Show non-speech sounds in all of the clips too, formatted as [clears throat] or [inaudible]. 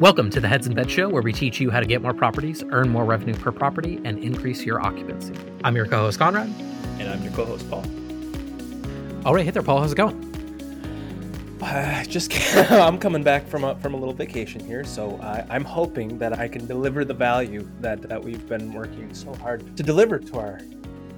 Welcome to the Heads in Beds Show, where we teach you how to get more properties, earn more revenue per property, and increase your occupancy. I'm your co host, Conrad. And I'm your co host, Paul. All right, hey there, Paul. How's it going? [sighs] Uh, just [laughs] I'm coming back from a, from a little vacation here, so I, I'm hoping that I can deliver the value that, that we've been working so hard to deliver to our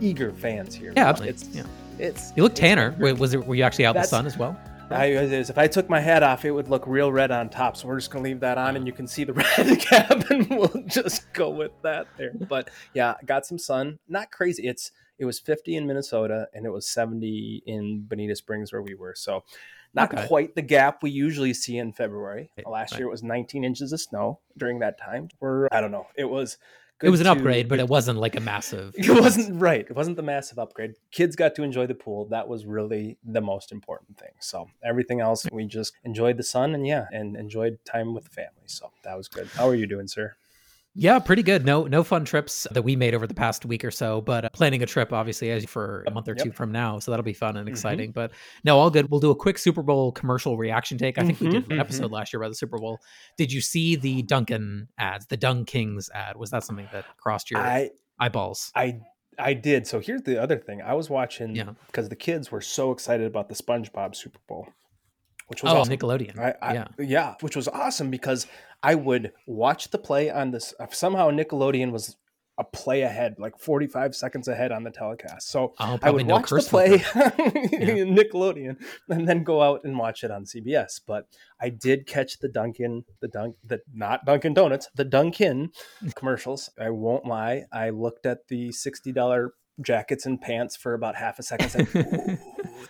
eager fans here. Yeah, absolutely. It's, yeah. it's You look tanner. Wait, was it? Were you actually out in the sun as well? I, if I took my hat off, it would look real red on top. So we're just gonna leave that on, and you can see the [laughs] red [laughs] cap, and we'll just go with that there. But yeah, got some sun. Not crazy. It's it was 50 in Minnesota, and it was 70 in Bonita Springs where we were. So not Okay. quite the gap we usually see in February. Last year it was 19 inches of snow during that time. We're I don't know. It was. It was an to- upgrade, but it wasn't like a massive. it wasn't right. It wasn't the massive upgrade. Kids got to enjoy the pool. That was really the most important thing. So everything else, we just enjoyed the sun and yeah, and enjoyed time with the family. So that was good. How are you doing, sir? Yeah, pretty good. No, no fun trips that we made over the past week or so, but uh, planning a trip obviously as for a month or Yep. two from now, so that'll be fun and Mhm. exciting. But no, all good. We'll do a quick Super Bowl commercial reaction take. I think we did an episode last year about the Super Bowl. Did you see the Dunkin' ads, the DunKings ad? Was that something that crossed your I eyeballs? I I did. So here's the other thing. I was watching Yeah. because the kids were so excited about the SpongeBob Super Bowl, which was Oh, awesome. Nickelodeon. I, I, yeah. yeah, which was awesome because I would watch the play on this. Uh, somehow Nickelodeon was a play ahead, like 45 seconds ahead on the telecast. So Oh, I would no watch the play [laughs] Nickelodeon and then go out and watch it on CBS. But I did catch the Dunkin', the Dunk, the not Dunkin' Donuts, the Dunkin' [laughs] commercials. I won't lie. I looked at the $60 jackets and pants for about half a second. Said, [laughs]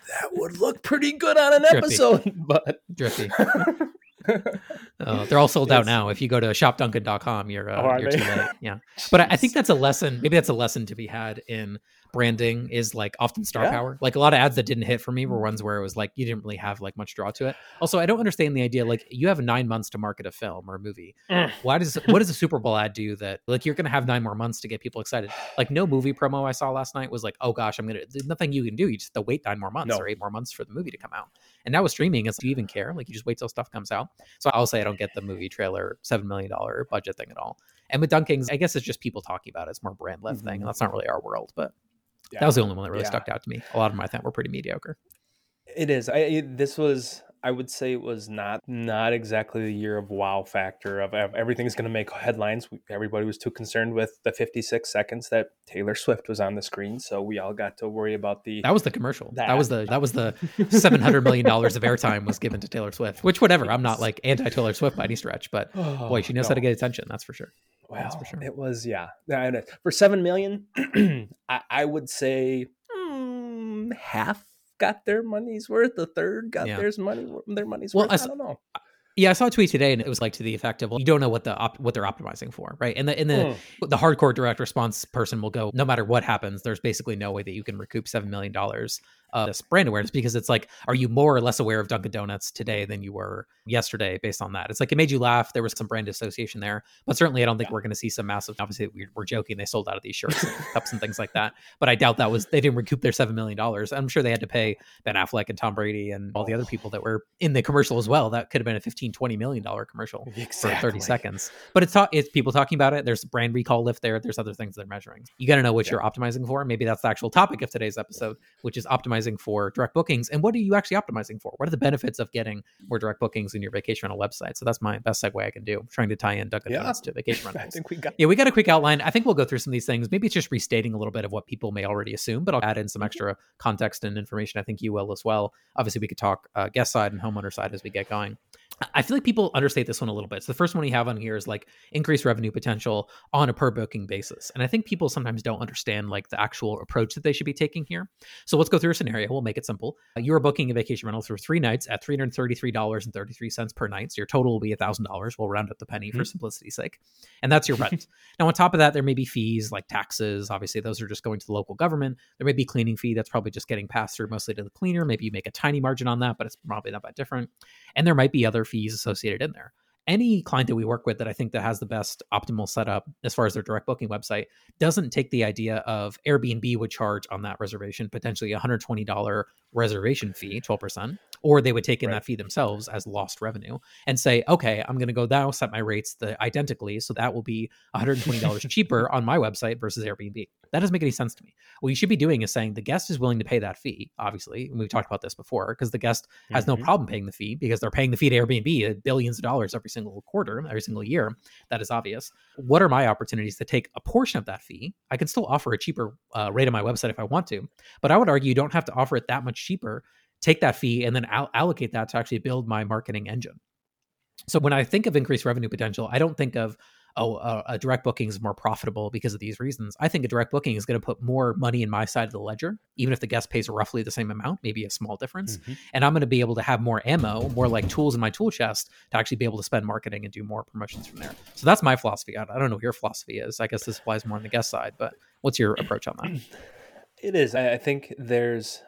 that would look pretty good on an Drippy. episode. [laughs] But Drippy. [laughs] [laughs] Uh, they're all sold out now. If you go to shopdunkin.com, you're, uh, Oh, you're too late. [laughs] Yeah. But I, I think that's a lesson. Maybe that's a lesson to be had in branding is like often star Yeah. power. Like a lot of ads that didn't hit for me were ones where it was like you didn't really have like much draw to it. Also, I don't understand the idea like you have nine months to market a film or a movie. Mm. Why does what does a Super Bowl ad do that like you're gonna have nine more months to get people excited? Like no movie promo I saw last night was like, oh gosh, I'm gonna there's nothing you can do. You just have to wait nine more months No. or eight more months for the movie to come out. And now with streaming, it's do you even care? Like you just wait till stuff comes out. So I'll say I don't get the movie trailer seven million dollar budget thing at all. And with DunKings, I guess it's just people talking about it. It's more brand led thing, Mhm. and that's not really our world. But Yeah. that was the only one that really Yeah. stuck out to me. A lot of them I thought were pretty mediocre. It is. I it, this was. I would say it was not not exactly the year of wow factor of, of everything's going to make headlines. We, everybody was too concerned with the 56 seconds that Taylor Swift was on the screen, so we all got to worry about the. That was the commercial. That, That. was the that was the seven hundred million dollars of airtime was given to Taylor Swift. Which whatever. I'm not like anti Taylor Swift by any stretch, but [sighs] Oh, boy, she knows how to get attention. That's for sure. Well, that's for sure. it was yeah. For seven million, [clears throat] I, I would say mm, half got their money's worth. A third got Yeah. theirs money their money's Well, worth. I don't know. Yeah, I saw a tweet today, and it was like to the effect of, "Well, you don't know what the op- what they're optimizing for, right?" And the and the Mm. the hardcore direct response person will go, "No matter what happens, there's basically no way that you can recoup seven million dollars of this brand awareness because it's like, are you more or less aware of Dunkin' Donuts today than you were yesterday based on that? It's like it made you laugh. There was some brand association there, but certainly I don't think Yeah. we're going to see some massive. Obviously, we're, joking; they sold out of these shirts, and cups, and things like that. But I doubt that was they didn't recoup their seven million dollars. I'm sure they had to pay Ben Affleck and Tom Brady and all the other oh. people that were in the commercial as well. That could have been a 15, 20 million dollar commercial for 30 seconds. But it's ta- it's people talking about it. There's brand recall lift there. There's other things they're measuring. You got to know what Yeah. you're optimizing for. Maybe that's the actual topic of today's episode, which is optimizing for direct bookings. And what are you actually optimizing for? What are the benefits of getting more direct bookings in your vacation rental website? So that's my best segue I can do. I'm trying to tie in Dunkin' Yeah. To vacation [laughs] I rentals. think we got. Yeah, we got a quick outline. I think we'll go through some of these things. Maybe it's just restating a little bit of what people may already assume, but I'll add in some Mhm. extra context and information. I think you will as well. Obviously, we could talk uh, guest side and homeowner side as we get going. I- feel like people understate this one a little bit. So the first one we have on here is like increased revenue potential on a per booking basis. And I think people sometimes don't understand like the actual approach that they should be taking here. So let's go through a scenario. We'll make it simple. Uh, you are booking a vacation rental for three nights at $333.33 per night. So your total will be $1,000. We'll round up the penny for simplicity's sake. And that's your rent. [laughs] now, on top of that, there may be fees like taxes. Obviously, those are just going to the local government. There may be cleaning fee that's probably just getting passed through mostly to the cleaner. Maybe you make a tiny margin on that, but it's probably not that different. And there might be other fees associated in there. Any client that we work with that I think that has the best optimal setup as far as their direct booking website doesn't take the idea of Airbnb would charge on that reservation potentially a $120 reservation fee, 12%, or they would take in right. that fee themselves as lost revenue and say, okay, I'm going to go now set my rates the identically. So that will be $120 cheaper [laughs] on my website versus Airbnb. That doesn't make any sense to me. What you should be doing is saying the guest is willing to pay that fee, obviously. And we've talked about this before because the guest has mm-hmm. no problem paying the fee because they're paying the fee to Airbnb at billions of dollars every single quarter, every single year. That is obvious. What are my opportunities to take a portion of that fee? I can still offer a cheaper uh, rate on my website if I want to, but I would argue you don't have to offer it that much cheaper. Take that fee and then all- allocate that to actually build my marketing engine. So when I think of increased revenue potential, I don't think of oh, a, a, direct booking is more profitable because of these reasons. I think a direct booking is going to put more money in my side of the ledger, even if the guest pays roughly the same amount, maybe a small difference. Mm-hmm. And I'm going to be able to have more ammo, more like tools in my tool chest to actually be able to spend marketing and do more promotions from there. So that's my philosophy. I, I don't know what your philosophy is. I guess this applies more on the guest side, but what's your approach on that? [clears throat] It is. I think there's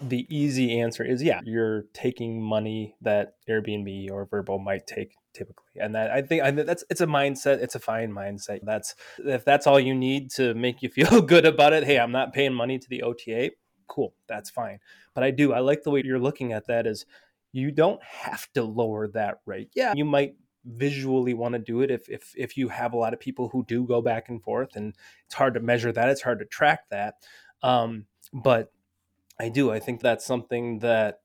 the easy answer is yeah, you're taking money that Airbnb or Vrbo might take typically. And that i think I, that's it's a mindset it's a fine mindset. That's if that's all you need to make you [laughs] feel good about it hey i'm not paying money to the ota cool that's fine. But i do i like the way you're looking at that is you don't have to lower that rate. Yeah you might visually want to do it if if if you have a lot of people who do go back and forth and it's hard to measure that it's hard to track that. Um, but i do i think that's something that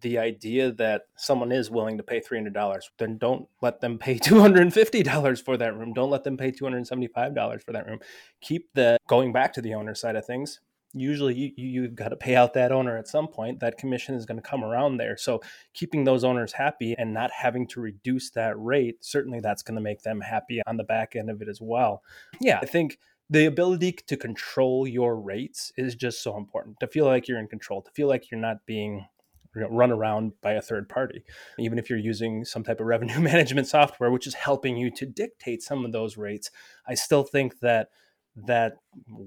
the idea that someone is willing to pay $300 then don't let them pay [laughs] $250 for that room. Don't let them pay $275 for that room. Keep the going back to the owner side of things usually you, you've got to pay out that owner at some point. That commission is going to come around there. So keeping those owners happy and not having to reduce that rate certainly that's going to make them happy on the back end of it as well. Yeah i think the ability to control your rates is just so important. To feel like you're in control to feel like you're not being run around by a third party. Even if you're using some type of revenue [laughs] management software, which is helping you to dictate some of those rates, I still think that that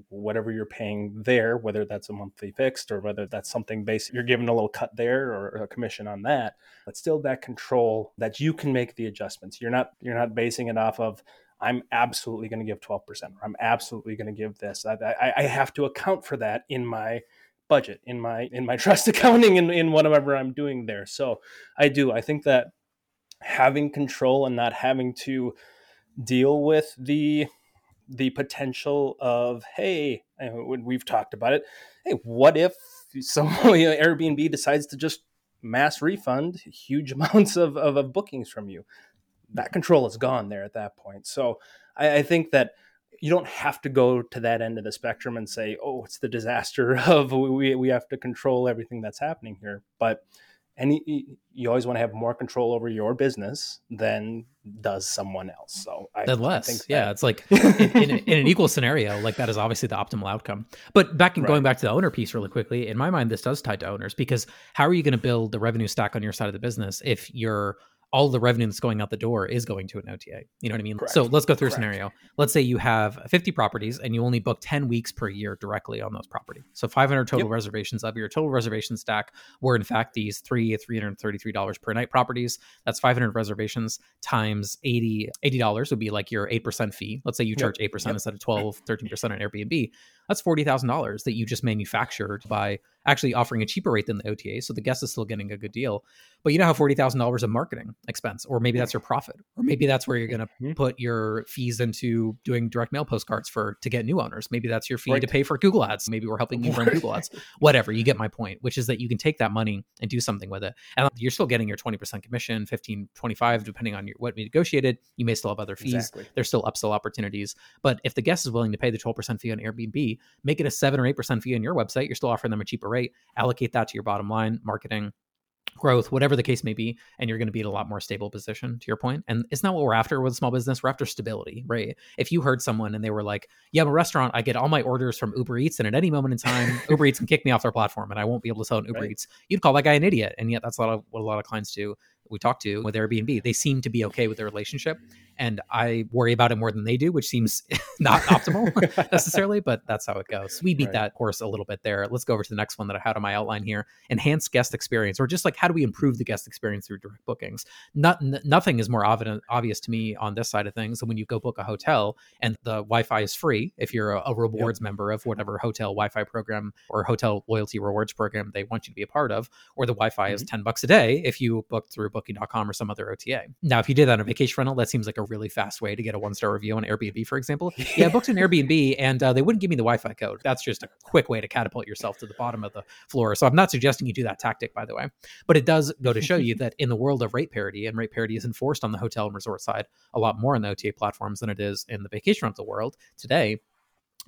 whatever you're paying there, whether that's a monthly fixed or whether that's something basic, you're given a little cut there or a commission on that, but still that control that you can make the adjustments. You're not you're not basing it off of I'm absolutely going to give 12% or I'm absolutely going to give this. I, I, I have to account for that in my budget in my in my [laughs] trust accounting in, in whatever I'm doing there. So I do. I think that having control and not having to deal with the the potential of hey we've talked about it hey what if some [laughs] you know, airbnb decides to just mass refund huge [laughs] amounts of, of, of bookings from you that control is gone there at that point so I, I think that you don't have to go to that end of the spectrum and say, "Oh, it's the disaster [laughs] of we we have to control everything that's happening here." But any you always want to have more control over your business than does someone else. So I, then less, I think that, yeah, it's like in, in, in, an equal scenario, like that is obviously the optimal outcome. But back right. going back to the owner piece really quickly, in my mind, this does tie to owners because how are you going to build the revenue stack on your side of the business if you're all the revenue that's going out the door is going to an OTA. You know what I mean? Correct. So let's go through Correct. a scenario. Let's say you have 50 properties and you only book 10 weeks per year directly on those properties. So 500 total yep. reservations of your total reservation stack were in fact these three $333 per night properties. That's 500 reservations times 80 $80 would be like your 8% fee. Let's say you charge yep. 8% yep. instead of 12, 13% on Airbnb. That's $40,000 that you just manufactured by actually offering a cheaper rate than the OTA. So the guest is still getting a good deal. But you now have $40,000 of marketing expense, or maybe that's your profit, or maybe that's where you're going to mm-hmm. put your fees into doing direct mail postcards for to get new owners. Maybe that's your fee right. to pay for Google ads. Maybe we're helping you run Google ads, whatever. You get my point, which is that you can take that money and do something with it. And you're still getting your 20% commission, 15, 25, depending on your, what we negotiated. You may still have other fees. Exactly. There's still upsell opportunities. But if the guest is willing to pay the 12% fee on Airbnb, make it a seven or 8% fee on your website. You're still offering them a cheaper rate. Allocate that to your bottom line, marketing, growth, whatever the case may be, and you're going to be in a lot more stable position to your point. And it's not what we're after with a small business. We're after stability, right? If you heard someone and they were like, Yeah, I'm a restaurant, I get all my orders from Uber Eats, and at any moment in time, [laughs] Uber Eats can kick me off their platform and I won't be able to sell an Uber right. Eats, you'd call that guy an idiot. And yet that's a lot of what a lot of clients do. We talked to with Airbnb, they seem to be okay with the relationship. And I worry about it more than they do, which seems [laughs] not optimal [laughs] necessarily, but that's how it goes. We beat right. that horse a little bit there. Let's go over to the next one that I had on my outline here enhanced guest experience, or just like how do we improve the guest experience through direct bookings? Not, n- nothing is more obvious, obvious to me on this side of things. than when you go book a hotel and the Wi Fi is free, if you're a, a rewards yep. member of whatever hotel Wi Fi program or hotel loyalty rewards program they want you to be a part of, or the Wi Fi mm-hmm. is 10 bucks a day if you book through booking.com or some other OTA. Now, if you did that on a vacation rental, that seems like a really fast way to get a one star review on Airbnb, for example. [laughs] Yeah, I booked an Airbnb and uh, they wouldn't give me the Wi Fi code. That's just a quick way to catapult yourself to the bottom of the floor. So I'm not suggesting you do that tactic, by the way, but it does go to show you [laughs] that in the world of rate parity, and rate parity is enforced on the hotel and resort side a lot more on the OTA platforms than it is in the vacation rental world today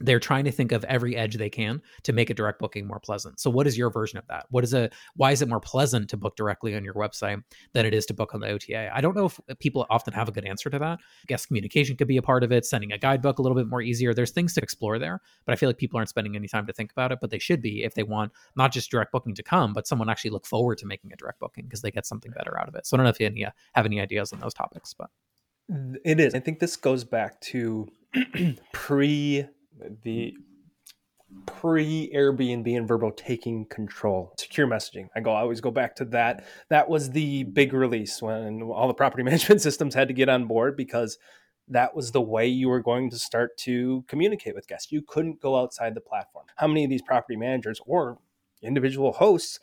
they're trying to think of every edge they can to make a direct booking more pleasant. So what is your version of that? What is a why is it more pleasant to book directly on your website than it is to book on the OTA? I don't know if people often have a good answer to that. Guest communication could be a part of it, sending a guidebook a little bit more easier. There's things to explore there, but I feel like people aren't spending any time to think about it, but they should be if they want not just direct booking to come, but someone actually look forward to making a direct booking because they get something better out of it. So I don't know if you have any uh, ideas on those topics, but it is. I think this goes back to [clears throat] pre the pre Airbnb and Vrbo taking control. Secure messaging. I go I always go back to that. That was the big release when all the property [laughs] management systems had to get on board because that was the way you were going to start to communicate with guests. You couldn't go outside the platform. How many of these property managers or individual hosts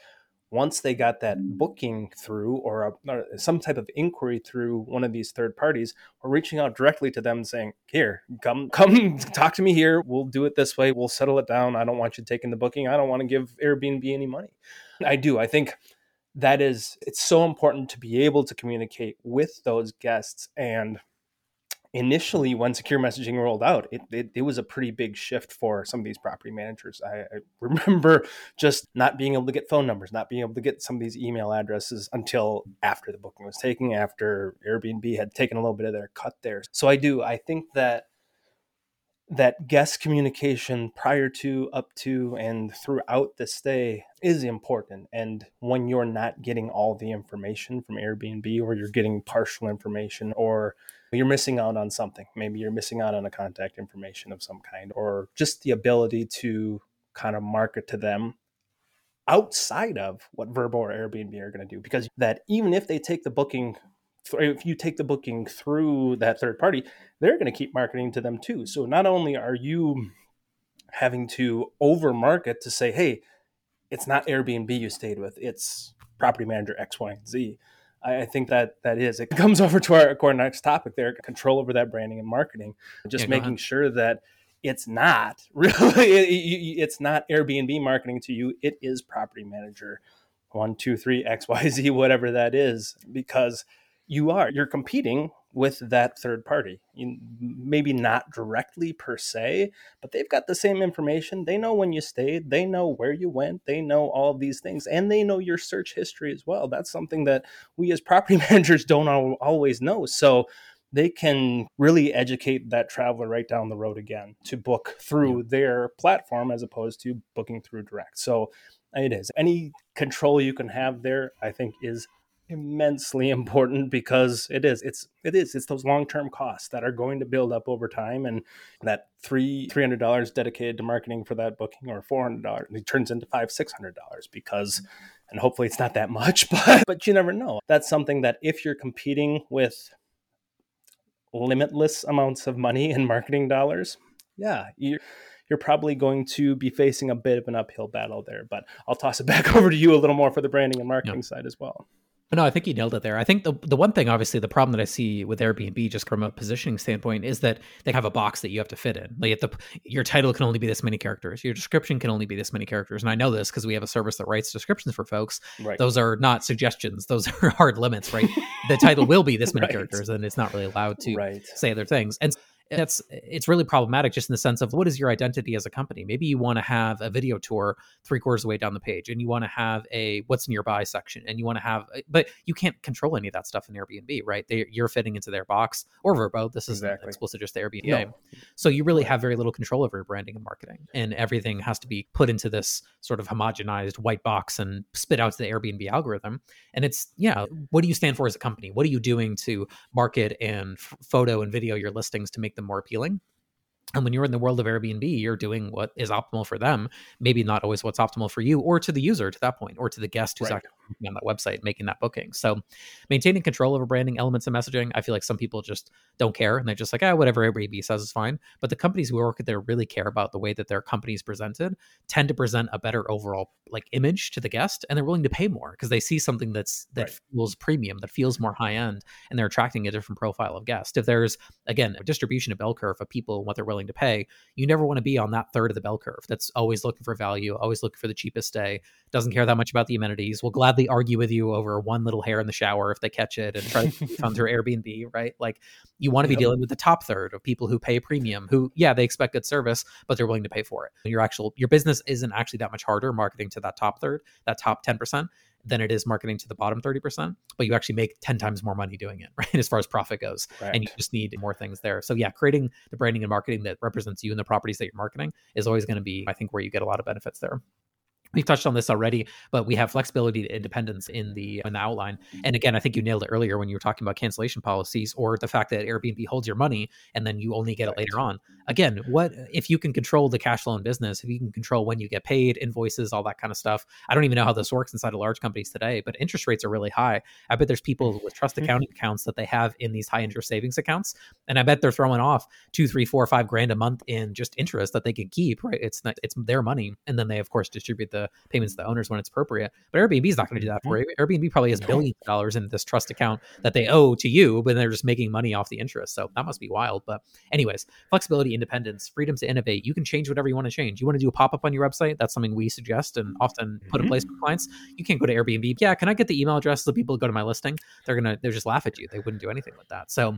once they got that mm. booking through or, a, or, some type of inquiry through one of these third parties or reaching out directly to them saying here come [laughs] come talk to me here. We'll do it this way. We'll settle it down. I don't want you taking the booking. I don't want to give airbnb any money. I do. I think that is it's so important to be able to communicate with those guests and initially when secure messaging rolled out it, it, it, was a pretty big shift for some of these property managers I, I, [laughs] remember just not being able to get phone numbers not being able to get some of these email addresses until after the booking was taken after airbnb had taken a little bit of their cut there so i do i think that that guest communication prior to, up to, and throughout the stay is important. And when you're not getting all the information from Airbnb, or you're getting partial information, or you're missing out on something, maybe you're missing out on a contact information of some kind, or just the ability to kind of market to them outside of what Vrbo or Airbnb are going to do. Because that even if they take the booking if you take the booking through that third party, they're going to keep marketing to them too. So not only are you having to over market to say, hey, it's not Airbnb you stayed with, it's property manager X, Y, and Z. I think that that is. It [laughs] comes over to our, our next topic there control over that branding and marketing, just yeah, making sure that it's not [laughs] really, it's not Airbnb marketing to you. It is property manager one, two, three, X, Y, Z, whatever that is, because you are you're competing with that third party. You, maybe not directly per se but they've got the same information. They know when you stayed. They know where you went. They know all of these things and they know your search history as well. That's something that we as property [laughs] managers don't always know. So they can really educate that traveler right down the road again to book through yeah. their platform as opposed to booking through direct. So it is. Any control you can have there i think is immensely [laughs] important because it is it's it is it's those long-term costs that are going to build up over time and that three three hundred dollars dedicated to marketing for that booking or four hundred dollars it turns into five six hundred dollars because mm-hmm. and hopefully it's not that much [laughs] but but you never know. That's something that if you're competing with limitless amounts of money and marketing dollars yeah you're you're probably going to be facing a bit of an uphill battle there but i'll toss it [laughs] back over to you a little more for the branding and marketing side as well no, I think you nailed it there. I think the the one thing, obviously, the problem that I see with Airbnb, just from a positioning standpoint, is that they have a box that you have to fit in. Like the your title can only be this many characters, your description can only be this many characters, and I know this because we have a service that writes descriptions for folks. Right. Those are not suggestions; [laughs] those are hard limits, right? the title will be this many [laughs] right. characters, and it's not really allowed to right. say other things. And that's it's really problematic just in the sense of what is your identity as a company? Maybe you want to have a video tour three quarters of the way down the page and you want to have a what's nearby section and you want to have uh, but you can't control any of that stuff in airbnb right? They, you're fitting into their box or Vrbo. This is exactly. explicit just the airbnb. No. so you really have very little control over your branding and marketing and everything has to be put into this sort of homogenized white box and spit out to the airbnb algorithm. And it's yeah what do you stand for as a company? What are you doing to market and f- photo and video your listings to make them more appealing and when you're in the world of Airbnb, you're doing what is optimal for them, maybe not always what's optimal for you or to the user to that point, or to the guest who's right. actually on that website making that booking. So maintaining control over branding elements and messaging, I feel like some people just don't care and they're just like, ah, whatever Airbnb says is fine. But the companies who work there really care about the way that their companies presented, tend to present a better overall like image to the guest, and they're willing to pay more because they see something that's that right. feels premium, that feels more high end, and they're attracting a different profile of guest. If there's again a distribution of bell curve of people what they're willing to pay, you never want to be on that third of the bell curve that's always looking for value, always looking for the cheapest day, doesn't care that much about the amenities, will gladly argue with you over one little hair in the shower if they catch it and try to [laughs] fund through Airbnb, right? Like you want to be yep. dealing with the top third of people who pay a premium, who, yeah, they expect good service, but they're willing to pay for it. Your actual your business isn't actually that much harder marketing to that top third, that top 10% than it is marketing to the bottom 30%, but you actually make 10 times more money doing it, [laughs] right? As far as profit goes. Right. And you just need more things there. So, yeah, creating the branding and marketing that represents you and the properties that you're marketing is always going to be, I think, where you get a lot of benefits there we've touched on this already but we have flexibility to independence in the in the outline. And again i think you nailed it earlier when you were talking about cancellation policies or the fact that airbnb holds your money and then you only get it later on. Again what if you can control the cash flow in business if you can control when you get paid invoices all that kind of stuff i don't even know how this works inside of large companies today but interest rates are really high. I bet there's people with trust mm-hmm. accounting accounts that they have in these high interest savings accounts and i bet they're throwing off two three four five grand a month in just interest that they can keep right? It's not it's their money and then they of course distribute the payments to the owners when it's appropriate. But Airbnb is not going to do that for mm-hmm. you. Airbnb probably has billions of dollars in this trust account that they owe to you, but they're just making money off the interest. So that must be wild. But anyways, flexibility, independence, freedom to innovate. You can change whatever you want to change. You want to do a pop up on your website? That's something we suggest and often put in place for mm-hmm. clients. You can't go to Airbnb. Yeah, can I get the email address of the people who go to my listing? They're gonna they're just laugh at you. They wouldn't do anything with that. So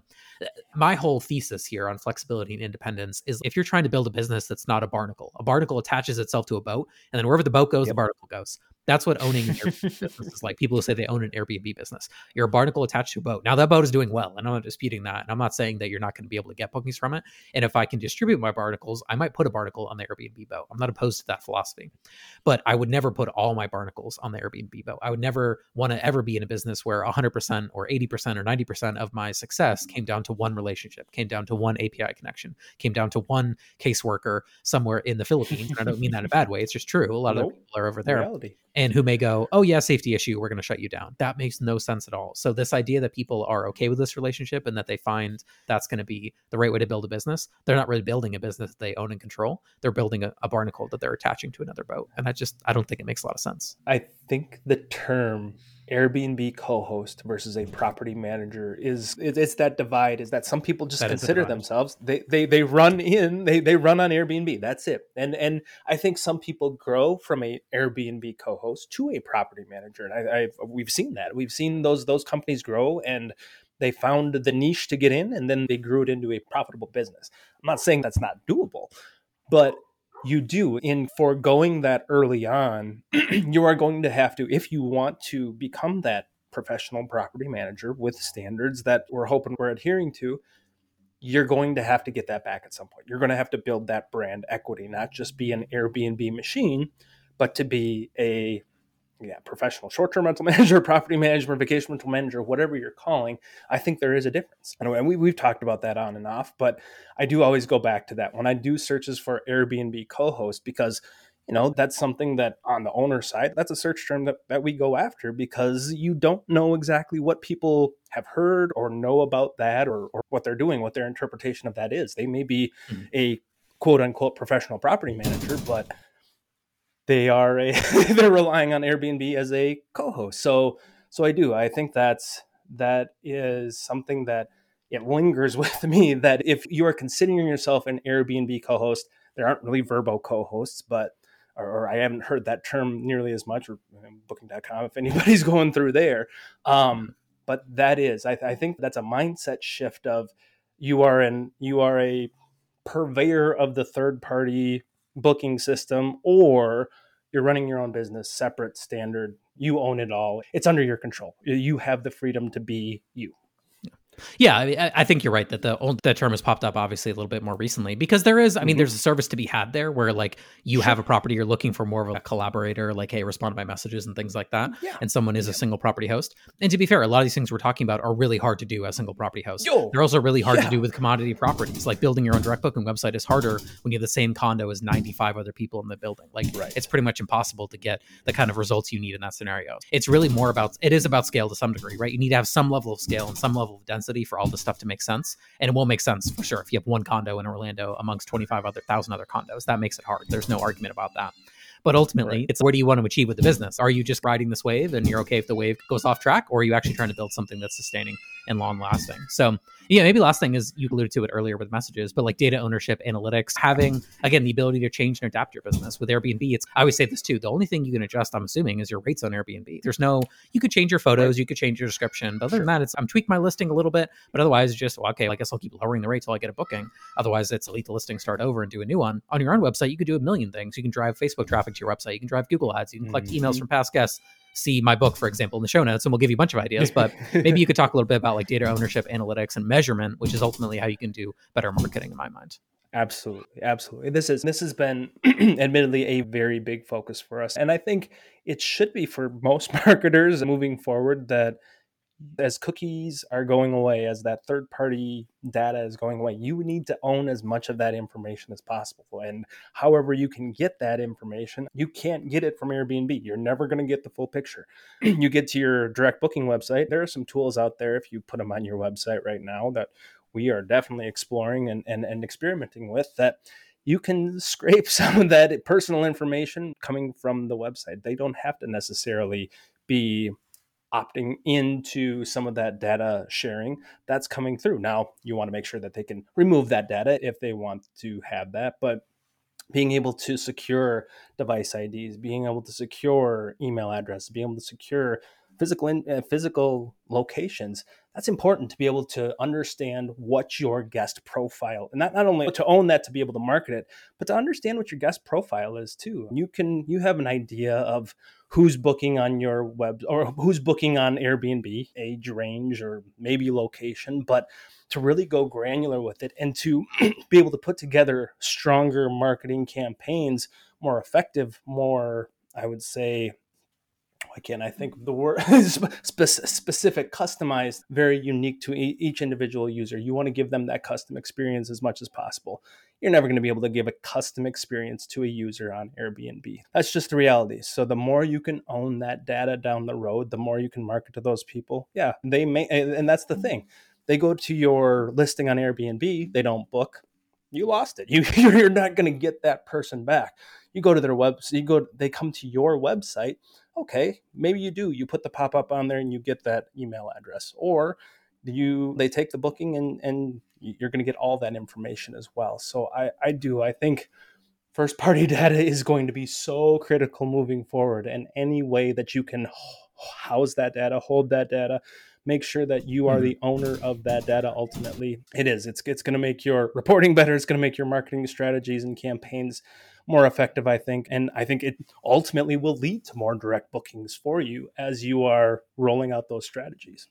my whole thesis here on flexibility and independence is if you're trying to build a business that's not a barnacle, a barnacle attaches itself to a boat, and then wherever the boat goes, yep. the barnacle goes. That's what owning [laughs] business is like. People who say they own an Airbnb business. You're a barnacle attached to a boat. Now that boat is doing well, and I'm not disputing that. And I'm not saying that you're not going to be able to get bookings from it. And if I can distribute my barnacles, I might put a barnacle on the Airbnb boat. I'm not opposed to that philosophy, but I would never put all my barnacles on the Airbnb boat. I would never want to ever be in a business where 100% or 80% or 90% of my success came down to one relationship, came down to one API connection, came down to one caseworker somewhere in the Philippines. And I don't mean that in a bad way. It's just true. A lot nope. of people are over there. Reality and who may go, oh, yeah, safety issue, we're going to shut you down. That makes no sense at all. So, this idea that people are okay with this relationship and that they find that's going to be the right way to build a business, they're not really building a business they own and control. They're building a, a barnacle that they're attaching to another boat. And I just, I don't think it makes a lot of sense. I think the term Airbnb co-host versus a property manager is it's that divide is that some people just that consider themselves they, they they run in they they run on Airbnb that's it. And and I think some people grow from a Airbnb co-host to a property manager and I, I've we've seen that. We've seen those those companies grow and they found the niche to get in and then they grew it into a profitable business. I'm not saying that's not doable but you do in foregoing that early on [clears throat] you are going to have to if you want to become that professional property manager with standards that we're hoping we're adhering to you're going to have to get that back at some point. You're going to have to build that brand equity not just be an airbnb machine but to be a yeah, professional short-term rental [laughs] manager, property management, vacation rental manager, whatever you're calling, I think there is a difference. And we, we've talked about that on and off, but I do always go back to that when I do searches for Airbnb co-host because you know that's something that on the owner side that's a search term that, that we go after because you don't know exactly what people have heard or know about that or, or what they're doing what their interpretation of that is they may be mm-hmm. a quote unquote professional property manager but they are a [laughs] they're relying on Airbnb as a co-host. So so I do. I think that's that is something that it lingers [laughs] with me that if you are considering yourself an Airbnb co-host, there aren't really Vrbo co-hosts, but or, or I haven't heard that term nearly as much or booking.com if [laughs] anybody's going through there. Um, but that is, I, I think that's a mindset shift of you are an you are a purveyor of the third party booking system or you're running your own business separate standard you own it all. It's under your control. You have the freedom to be you yeah, I, mean, I think you're right that the the term has popped up obviously a little bit more recently because there is, I mean, mm-hmm. there's a service to be had there where like you sure. have a property, you're looking for more of a collaborator, like hey, respond to my messages and things like that, yeah. and someone is yeah. a single property host. And to be fair, a lot of these things we're talking about are really hard to do as single property hosts. Yo, They're also really hard yeah. to do with commodity properties. Like building your own direct booking website is harder when you have the same condo as 95 other people in the building. Like right. it's pretty much impossible to get the kind of results you need in that scenario. It's really more about it is about scale to some degree, right? You need to have some level of scale and some level of density for all the stuff to make sense. And it won't make sense for sure if you have one condo in Orlando amongst 25 other thousand other condos. That makes it hard. There's no argument about that. But ultimately, right. it's what do you want to achieve with the business? Are you just riding this wave and you're okay if the wave goes off track, or are you actually trying to build something that's sustaining and long lasting? So, yeah, maybe last thing is you alluded to it earlier with messages, but like data ownership, analytics, having again the ability to change and adapt your business with Airbnb. It's I always say this too. The only thing you can adjust, I'm assuming, is your rates on Airbnb. There's no you could change your photos, you could change your description, but other than that, it's I'm tweak my listing a little bit, but otherwise, it's just well, okay, I guess I'll keep lowering the rates till I get a booking. Otherwise, it's delete the listing, start over, and do a new one. On your own website, you could do a million things. You can drive Facebook traffic to your website. You can drive Google ads. You can collect mm-hmm. emails from past guests. See my book, for example, in the show notes, and we'll give you a bunch of ideas. But maybe you could talk a little bit about like data ownership, analytics, and measurement, which is ultimately how you can do better marketing, in my mind. Absolutely, absolutely. This is this has been [clears throat] admittedly a very big focus for us, and I think it should be for most [laughs] marketers moving forward. That as cookies are going away, as that third party data is going away, you need to own as much of that information as possible. And however you can get that information, you can't get it from Airbnb. You're never going to get the full picture. [clears throat] you get to your direct booking website, there are some tools out there if you put them on your website right now that we are definitely exploring and, and, and experimenting with that you can [laughs] scrape some of that personal information coming from the website. They don't have to necessarily be opting into some of that data sharing that's coming through. Now, you want to make sure that they can remove that data if they want to have that, but being able to secure device IDs, being able to secure email addresses, being able to secure physical in, uh, physical locations that's important to be able to understand what your guest profile and not, not only to own that to be able to market it but to understand what your guest profile is too. You can you have an idea of who's booking on your web or who's booking on airbnb age range or maybe location but to really go granular with it and to [clears throat] be able to put together stronger marketing campaigns more effective more i would say again, I think the word [laughs] specific, customized, very unique to each individual user. You want to give them that custom experience as much as possible. You're never going to be able to give a custom experience to a user on Airbnb. That's just the reality. So the more you can own that data down the road, the more you can market to those people. Yeah, they may, and that's the thing. They go to your listing on Airbnb, they don't book. You lost it. [laughs] You, you're not going to get that person back. You go to their website, you go, they come to your website okay, maybe you do. You put the pop up on there and you get that email address, or you they take the booking and and you're going to get all that information as well. So I I do I think first party [laughs] data is going to be so critical moving forward, and any way that you can house that data, hold that data, make sure that you are mm-hmm. the owner of that data ultimately. It is. It's it's going to make your reporting [laughs] better. It's going to make your marketing strategies and campaigns more effective i think. And i think it ultimately will lead to more direct bookings for you as you are rolling out those strategies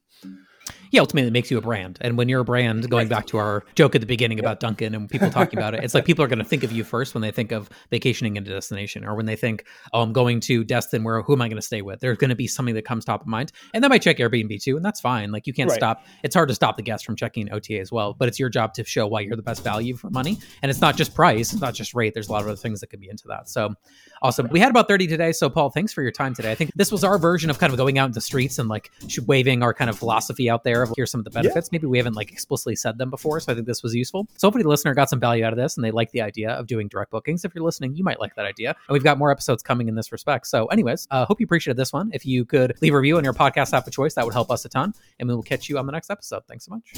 yeah, ultimately it makes you a brand. And when you're a brand, going back to our joke at the beginning about Dunkin' and people talking about it, it's like [laughs] people are going to think of you first when they think of vacationing in a destination or when they think, oh, I'm going to Destin, where who am I going to stay with? There's going to be something that comes top of mind. And that might check Airbnb too, and that's fine. Like you can't right. stop. It's hard to stop the guest from checking OTA as well, but it's your job to show why you're the best value for money. And it's not just price, it's not just rate. There's a lot of other things that could be into that. So awesome. We had about 30 today. So Paul, thanks for your time today. I think this was our version of kind of going out in the streets and like waving our kind of philosophy out there of here's some of the benefits. Yeah. Maybe we haven't like explicitly said them before, so I think this was useful. So hopefully the listener got some value out of this and they like the idea of doing direct bookings. If you're listening, you might like that idea. And we've got more episodes coming in this respect. So, anyways, uh, hope you appreciated this one. If you could leave a review on your podcast app of choice, that would help us a ton. And we will catch you on the next episode. Thanks so much.